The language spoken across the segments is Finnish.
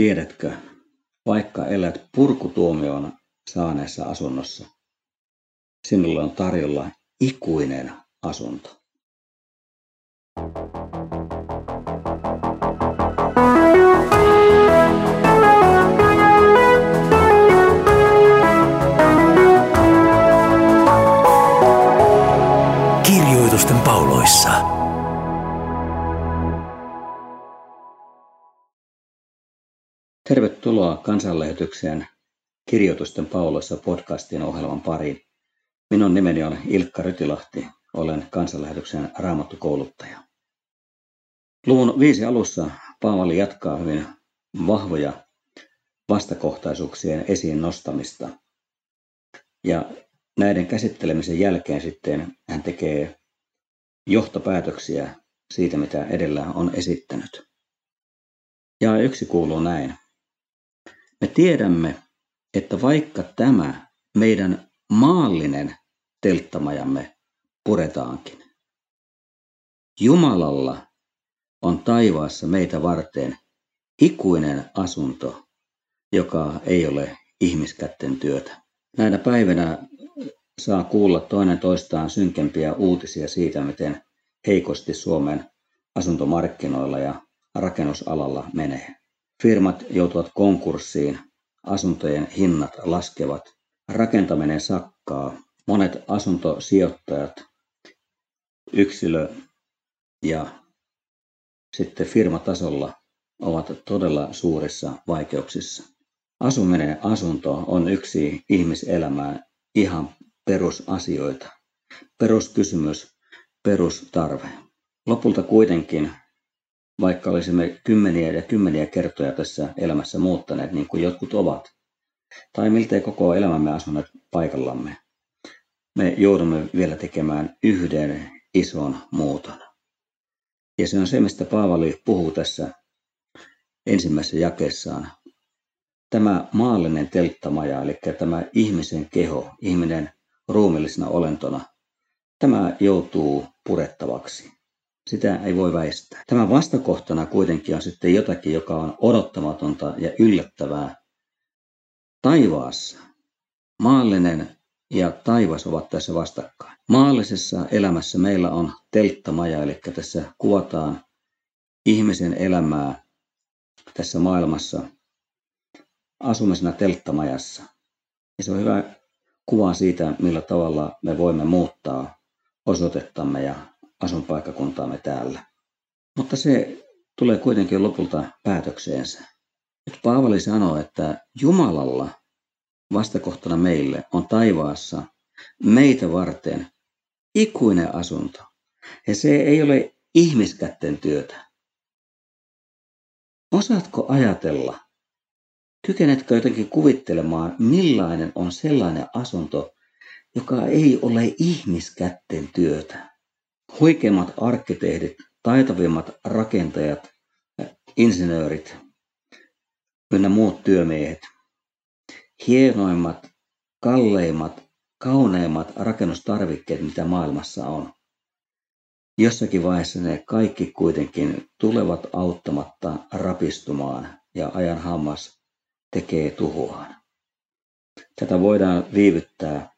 Tiedätkö, vaikka elät purkutuomioon saaneessa asunnossa, sinulle on tarjolla ikuinen asunto. Kirjoitusten Tervetuloa kansanlähetykseen Kirjoitusten pauloissa podcastin ohjelman pariin. Minun nimeni on Ilkka Rytilahti, olen kansanlähetyksen raamattukouluttaja. Luvun viisi alussa Paavali jatkaa hyvin vahvoja vastakohtaisuuksien esiin nostamista. Ja näiden käsittelemisen jälkeen sitten hän tekee johtopäätöksiä siitä, mitä edellä on esittänyt. Ja yksi kuuluu näin. Me tiedämme, että vaikka tämä meidän maallinen telttamajamme puretaankin, Jumalalla on taivaassa meitä varten ikuinen asunto, joka ei ole ihmiskätten työtä. Näinä päivinä saa kuulla toinen toistaan synkempiä uutisia siitä, miten heikosti Suomen asuntomarkkinoilla ja rakennusalalla menee. Firmat joutuvat konkurssiin, asuntojen hinnat laskevat, rakentaminen sakkaa, monet asuntosijoittajat, yksilö ja sitten firmatasolla ovat todella suurissa vaikeuksissa. Asuminen asunto on yksi ihmiselämään ihan perusasioita. Peruskysymys, perustarve. Lopulta kuitenkin vaikka olisimme kymmeniä ja kymmeniä kertoja tässä elämässä muuttaneet niin kuin jotkut ovat, tai miltei koko elämämme asuneet paikallamme, me joudumme vielä tekemään yhden ison muuton. Ja se on se, mistä Paavali puhuu tässä ensimmäisessä jakeessaan. Tämä maallinen telttamaja, eli tämä ihmisen keho, ihminen ruumillisena olentona, tämä joutuu purettavaksi. Sitä ei voi väistää. Tämä vastakohtana kuitenkin on sitten jotakin, joka on odottamatonta ja yllättävää. Taivaassa maallinen ja taivas ovat tässä vastakkain. Maallisessa elämässä meillä on telttamaja, eli tässä kuvataan ihmisen elämää tässä maailmassa asumisena telttamajassa. Ja se on hyvä kuva siitä, millä tavalla me voimme muuttaa osoitettamme ja asunpaikkakuntaamme täällä. Mutta se tulee kuitenkin lopulta päätökseensä. Nyt Paavali sanoo, että Jumalalla vastakohtana meille on taivaassa meitä varten ikuinen asunto. Ja se ei ole ihmiskätten työtä. Osaatko ajatella, kykenetkö jotenkin kuvittelemaan, millainen on sellainen asunto, joka ei ole ihmiskätten työtä? Huikeimmat arkkitehdit, taitavimmat rakentajat, insinöörit ynnä muut työmiehet, hienoimmat, kalleimmat, kauneimmat rakennustarvikkeet, mitä maailmassa on. Jossakin vaiheessa ne kaikki kuitenkin tulevat auttamatta rapistumaan ja ajan hammas tekee tuhoaan. Tätä voidaan viivyttää,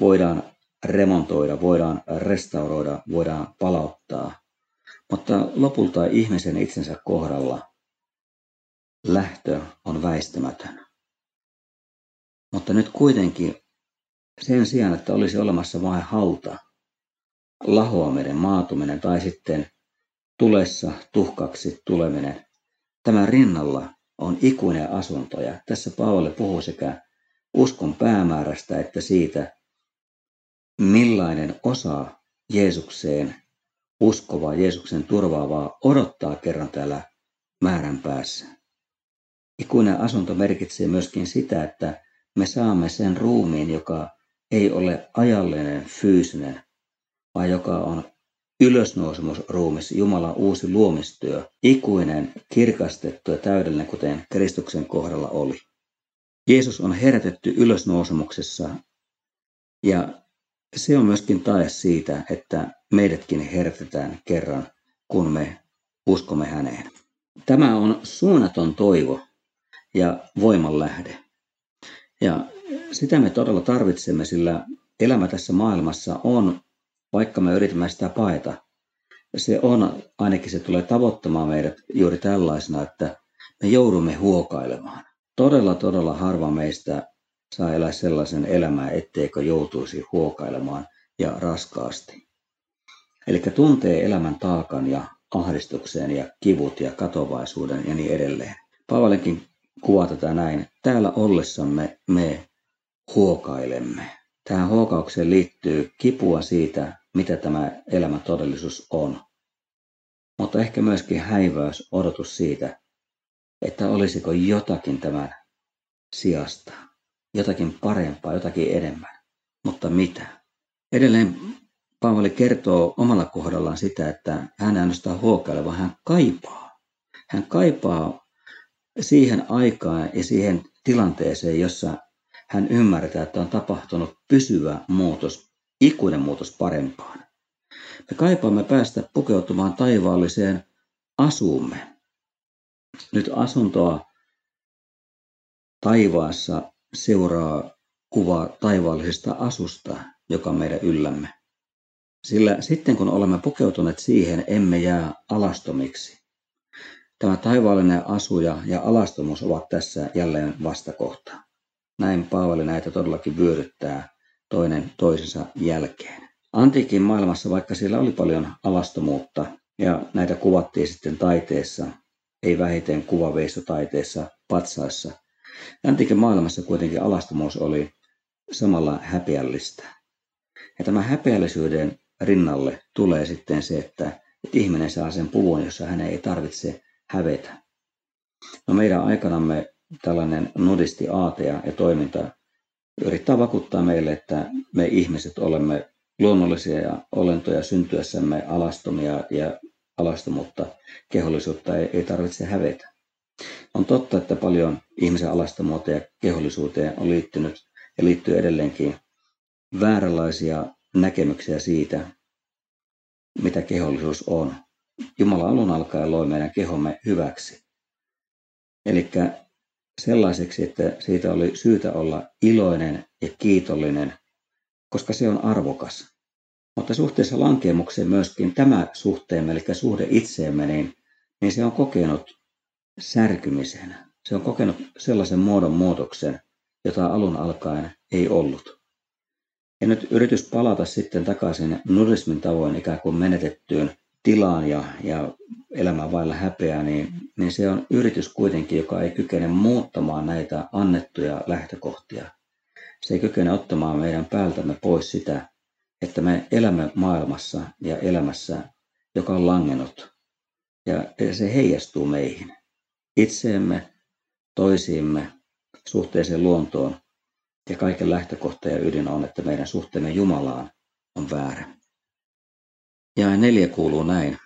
voidaan remontoida, voidaan restauroida, voidaan palauttaa. Mutta lopulta ihmisen itsensä kohdalla lähtö on väistämätön. Mutta nyt kuitenkin sen sijaan, että olisi olemassa vain hauta, lahoaminen, maatuminen tai sitten tulessa tuhkaksi tuleminen, tämän rinnalla on ikuinen asunto. Ja tässä Paavali puhuu sekä uskon päämäärästä että siitä, millainen osa Jeesukseen uskovaa, Jeesuksen turvaavaa odottaa kerran täällä määrän päässä. Ikuinen asunto merkitsee myöskin sitä, että me saamme sen ruumiin, joka ei ole ajallinen, fyysinen, vaan joka on ylösnousemusruumis, Jumalan uusi luomistyö, ikuinen, kirkastettu ja täydellinen, kuten Kristuksen kohdalla oli. Jeesus on herätetty ylösnousemuksessa ja se on myöskin tae siitä, että meidätkin herätetään kerran, kun me uskomme häneen. Tämä on suunnaton toivo, ja voiman lähde. Ja sitä me todella tarvitsemme, sillä elämä tässä maailmassa on, vaikka me yritämme sitä paeta, se on, ainakin se tulee tavoittamaan meidät juuri tällaisena, että me joudumme huokailemaan. Todella, todella harva meistä saa elää sellaisen elämää, etteikö joutuisi huokailemaan ja raskaasti. Eli tuntee elämän taakan ja ahdistukseen ja kivut ja katovaisuuden ja niin edelleen. Paavallekin kuvaa tätä näin. Täällä ollessamme me huokailemme. Tähän huokaukseen liittyy kipua siitä, mitä tämä elämän todellisuus on. Mutta ehkä myöskin häiväys, odotus siitä, että olisiko jotakin tämän sijasta, jotakin parempaa, jotakin enemmän. Mutta mitä? Edelleen Paavali kertoo omalla kohdallaan sitä, että hän ainoastaan huokaile, vaan hän kaipaa. Hän kaipaa siihen aikaan ja siihen tilanteeseen, jossa hän ymmärtää, että on tapahtunut pysyvä muutos, ikuinen muutos parempaan. Me kaipaamme päästä pukeutumaan taivaalliseen asuumme. Nyt asuntoa taivaassa seuraa kuva taivaallisesta asusta, joka meidän yllämme. Sillä sitten kun olemme pukeutuneet siihen, emme jää alastomiksi. Tämä taivaallinen asuja ja alastomuus ovat tässä jälleen vastakohta. Näin Paavali näitä todellakin vyöryttää toinen toisensa jälkeen. Antiikin maailmassa, vaikka siellä oli paljon alastomuutta ja näitä kuvattiin sitten taiteessa, ei vähiten kuvaveistotaiteessa, patsaissa, antiikin maailmassa kuitenkin alastomuus oli samalla häpeällistä. Ja tämä häpeällisyyden rinnalle tulee sitten se, että, että ihminen saa sen puvun, jossa hän ei tarvitse hävetä. No meidän aikanamme tällainen nudisti aatea ja toiminta yrittää vakuuttaa meille, että me ihmiset olemme luonnollisia ja olentoja syntyessämme alastomia ja alastomuutta, kehollisuutta ei, ei tarvitse hävetä. On totta, että paljon ihmisen alastomuuteen ja kehollisuuteen on liittynyt ja liittyy edelleenkin vääränlaisia näkemyksiä siitä, mitä kehollisuus on. Jumala alun alkaen loi meidän kehomme hyväksi. Eli sellaiseksi, että siitä oli syytä olla iloinen ja kiitollinen, koska se on arvokas. Mutta suhteessa lankemukseen myöskin tämä suhteemme, eli suhde itseemme, niin, niin se on kokenut särkymisen. Se on kokenut sellaisen muodon muutoksen, jota alun alkaen ei ollut. Ja nyt yritys palata sitten takaisin nudismin tavoin ikään kuin menetettyyn tilaan ja, ja elämään vailla häpeää, niin, niin se on yritys kuitenkin, joka ei kykene muuttamaan näitä annettuja lähtökohtia. Se ei kykene ottamaan meidän päältämme pois sitä, että me elämme maailmassa ja elämässä, joka on langennut. Ja se heijastuu meihin, itseemme, toisiimme, suhteeseen luontoon. Ja kaiken lähtökohta ja ydin on, että meidän suhteemme Jumalaan on väärä. Ja neljä kuuluu näin.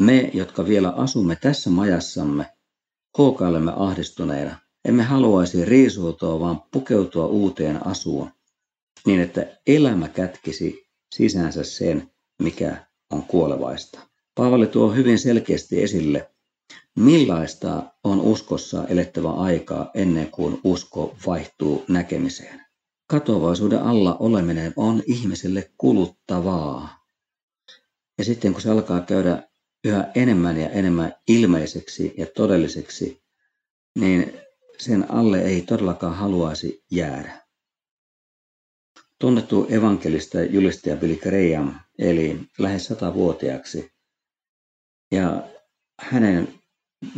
Me, jotka vielä asumme tässä majassamme, huokailemme ahdistuneena. Emme haluaisi riisuutua, vaan pukeutua uuteen asuun, niin että elämä kätkisi sisäänsä sen, mikä on kuolevaista. Paavali tuo hyvin selkeästi esille, millaista on uskossa elettävä aikaa ennen kuin usko vaihtuu näkemiseen. Katovaisuuden alla oleminen on ihmiselle kuluttavaa. Ja sitten kun se alkaa käydä yhä enemmän ja enemmän ilmeiseksi ja todelliseksi, niin sen alle ei todellakaan haluaisi jäädä. Tunnettu evankelista julistaja Billy Graham eli lähes satavuotiaaksi ja hänen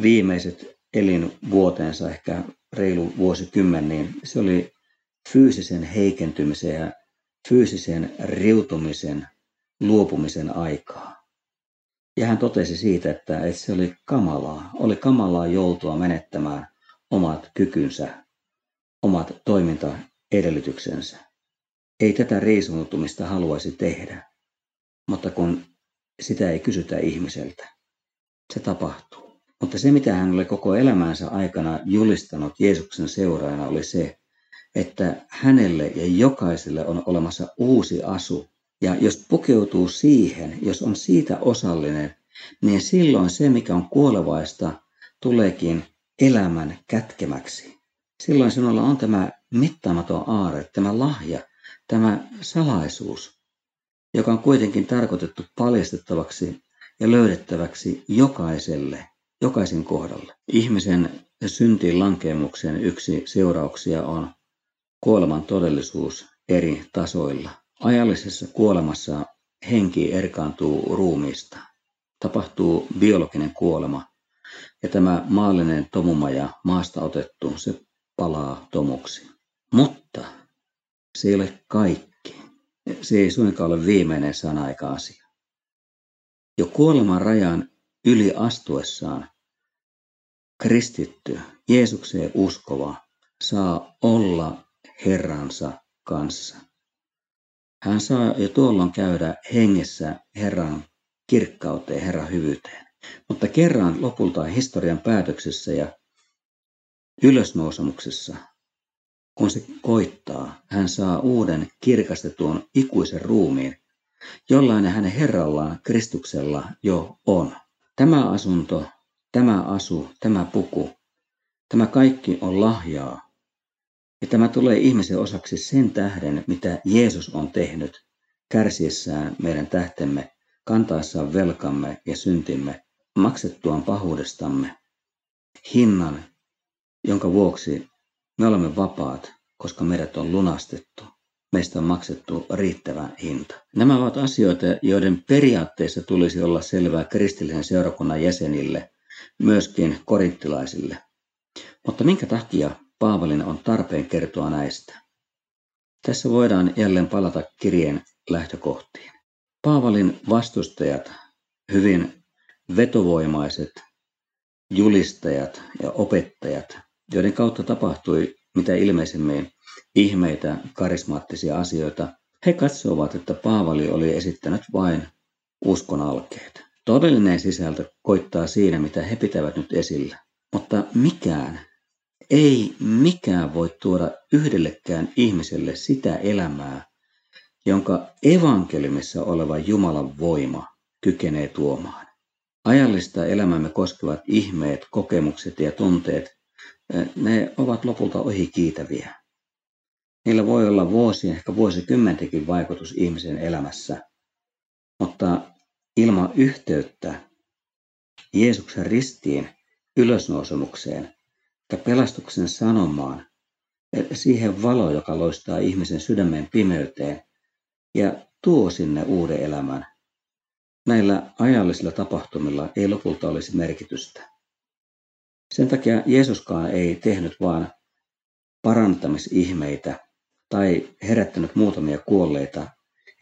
viimeiset elinvuotensa, ehkä reilu vuosikymmen, niin se oli fyysisen heikentymisen ja fyysisen riutumisen luopumisen aikaa. Ja hän totesi siitä, että, että se oli kamalaa. Oli kamalaa joutua menettämään omat kykynsä, omat toimintaedellytyksensä. Ei tätä riisunutumista haluaisi tehdä, mutta kun sitä ei kysytä ihmiseltä, se tapahtuu. Mutta se, mitä hän oli koko elämänsä aikana julistanut Jeesuksen seuraajana, oli se, että hänelle ja jokaiselle on olemassa uusi asu, ja jos pukeutuu siihen, jos on siitä osallinen, niin silloin se, mikä on kuolevaista, tuleekin elämän kätkemäksi, silloin sinulla on tämä mittaamaton aare, tämä lahja, tämä salaisuus, joka on kuitenkin tarkoitettu paljastettavaksi ja löydettäväksi jokaiselle, jokaisen kohdalle. Ihmisen syntiin lankeemuksen yksi seurauksia on kuoleman todellisuus eri tasoilla. Ajallisessa kuolemassa henki erkaantuu ruumiista. Tapahtuu biologinen kuolema ja tämä maallinen tomumaja maasta otettu, se palaa tomuksi. Mutta se ei ole kaikki. Se ei suinkaan ole viimeinen sana eikä asia. Jo kuoleman rajan yli astuessaan kristitty, Jeesukseen uskova, saa olla Herransa kanssa. Hän saa jo tuolloin käydä hengessä Herran kirkkauteen, Herran hyvyyteen. Mutta kerran lopulta historian päätöksessä ja ylösnousemuksessa, kun se koittaa, hän saa uuden kirkastetun ikuisen ruumiin, jollainen hänen Herrallaan Kristuksella jo on. Tämä asunto, tämä asu, tämä puku, tämä kaikki on lahjaa. Ja tämä tulee ihmisen osaksi sen tähden, mitä Jeesus on tehnyt kärsiessään meidän tähtemme, kantaessaan velkamme ja syntimme, maksettuaan pahuudestamme, hinnan, jonka vuoksi me olemme vapaat, koska meidät on lunastettu. Meistä on maksettu riittävä hinta. Nämä ovat asioita, joiden periaatteessa tulisi olla selvää kristillisen seurakunnan jäsenille, myöskin korinttilaisille. Mutta minkä takia Paavalin on tarpeen kertoa näistä? Tässä voidaan jälleen palata kirjeen lähtökohtiin. Paavalin vastustajat, hyvin vetovoimaiset julistajat ja opettajat, joiden kautta tapahtui mitä ilmeisemmin ihmeitä, karismaattisia asioita, he katsovat, että Paavali oli esittänyt vain uskon alkeet. Todellinen sisältö koittaa siinä, mitä he pitävät nyt esillä. Mutta mikään, ei mikään voi tuoda yhdellekään ihmiselle sitä elämää, jonka evankeliumissa oleva Jumalan voima kykenee tuomaan. Ajallista elämämme koskevat ihmeet, kokemukset ja tunteet, ne ovat lopulta ohi kiitäviä. Niillä voi olla vuosi, ehkä vuosikymmentenkin vaikutus ihmisen elämässä, mutta ilman yhteyttä Jeesuksen ristiin ylösnousemukseen ja pelastuksen sanomaan, siihen valo, joka loistaa ihmisen sydämen pimeyteen ja tuo sinne uuden elämän, näillä ajallisilla tapahtumilla ei lopulta olisi merkitystä. Sen takia Jeesuskaan ei tehnyt vain parantamisihmeitä tai herättänyt muutamia kuolleita,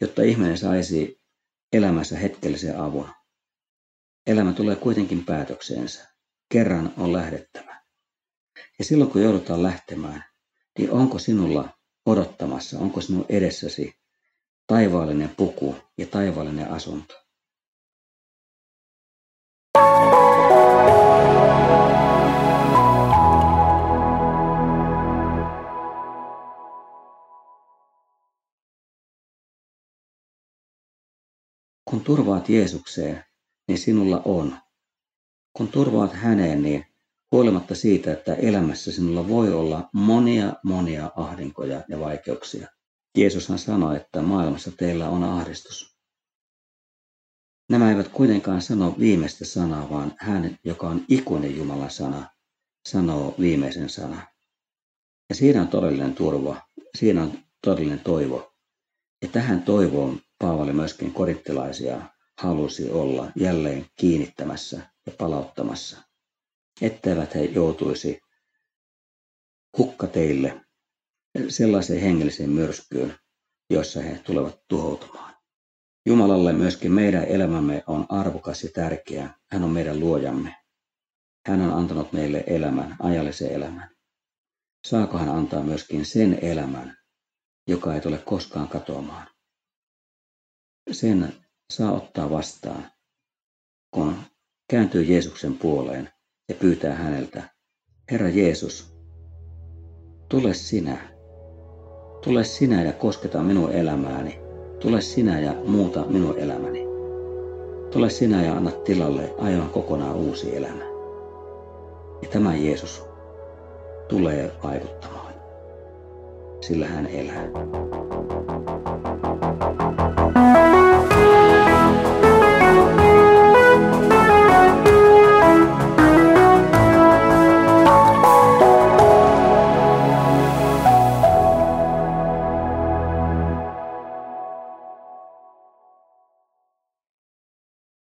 jotta ihminen saisi elämässä hetkellisen avun. Elämä tulee kuitenkin päätökseensä. Kerran on lähdettävä. Ja silloin kun joudutaan lähtemään, niin onko sinulla odottamassa, onko sinun edessäsi taivaallinen puku ja taivaallinen asunto? Kun turvaat Jeesukseen, niin sinulla on. Kun turvaat häneen, niin huolimatta siitä, että elämässä sinulla voi olla monia monia ahdinkoja ja vaikeuksia. Jeesushan sanoi, että maailmassa teillä on ahdistus. Nämä eivät kuitenkaan sano viimeistä sanaa, vaan hän, joka on ikuinen Jumalan sana, sanoo viimeisen sanan. Ja siinä on todellinen turva, siinä on todellinen toivo. Ja tähän toivoon Paavali myöskin korittilaisia halusi olla jälleen kiinnittämässä ja palauttamassa, etteivät he joutuisi hukkateille sellaiseen hengelliseen myrskyyn, jossa he tulevat tuhoutumaan. Jumalalle myöskin meidän elämämme on arvokas ja tärkeä. Hän on meidän luojamme. Hän on antanut meille elämän, ajallisen elämän. Saako hän antaa myöskin sen elämän, joka ei tule koskaan katoamaan? sen saa ottaa vastaan, kun kääntyy Jeesuksen puoleen ja pyytää häneltä, Herra Jeesus, tule sinä. Tule sinä ja kosketa minun elämääni. Tule sinä ja muuta minun elämäni. Tule sinä ja anna tilalle aivan kokonaan uusi elämä. Ja tämä Jeesus tulee vaikuttamaan, sillä hän elää.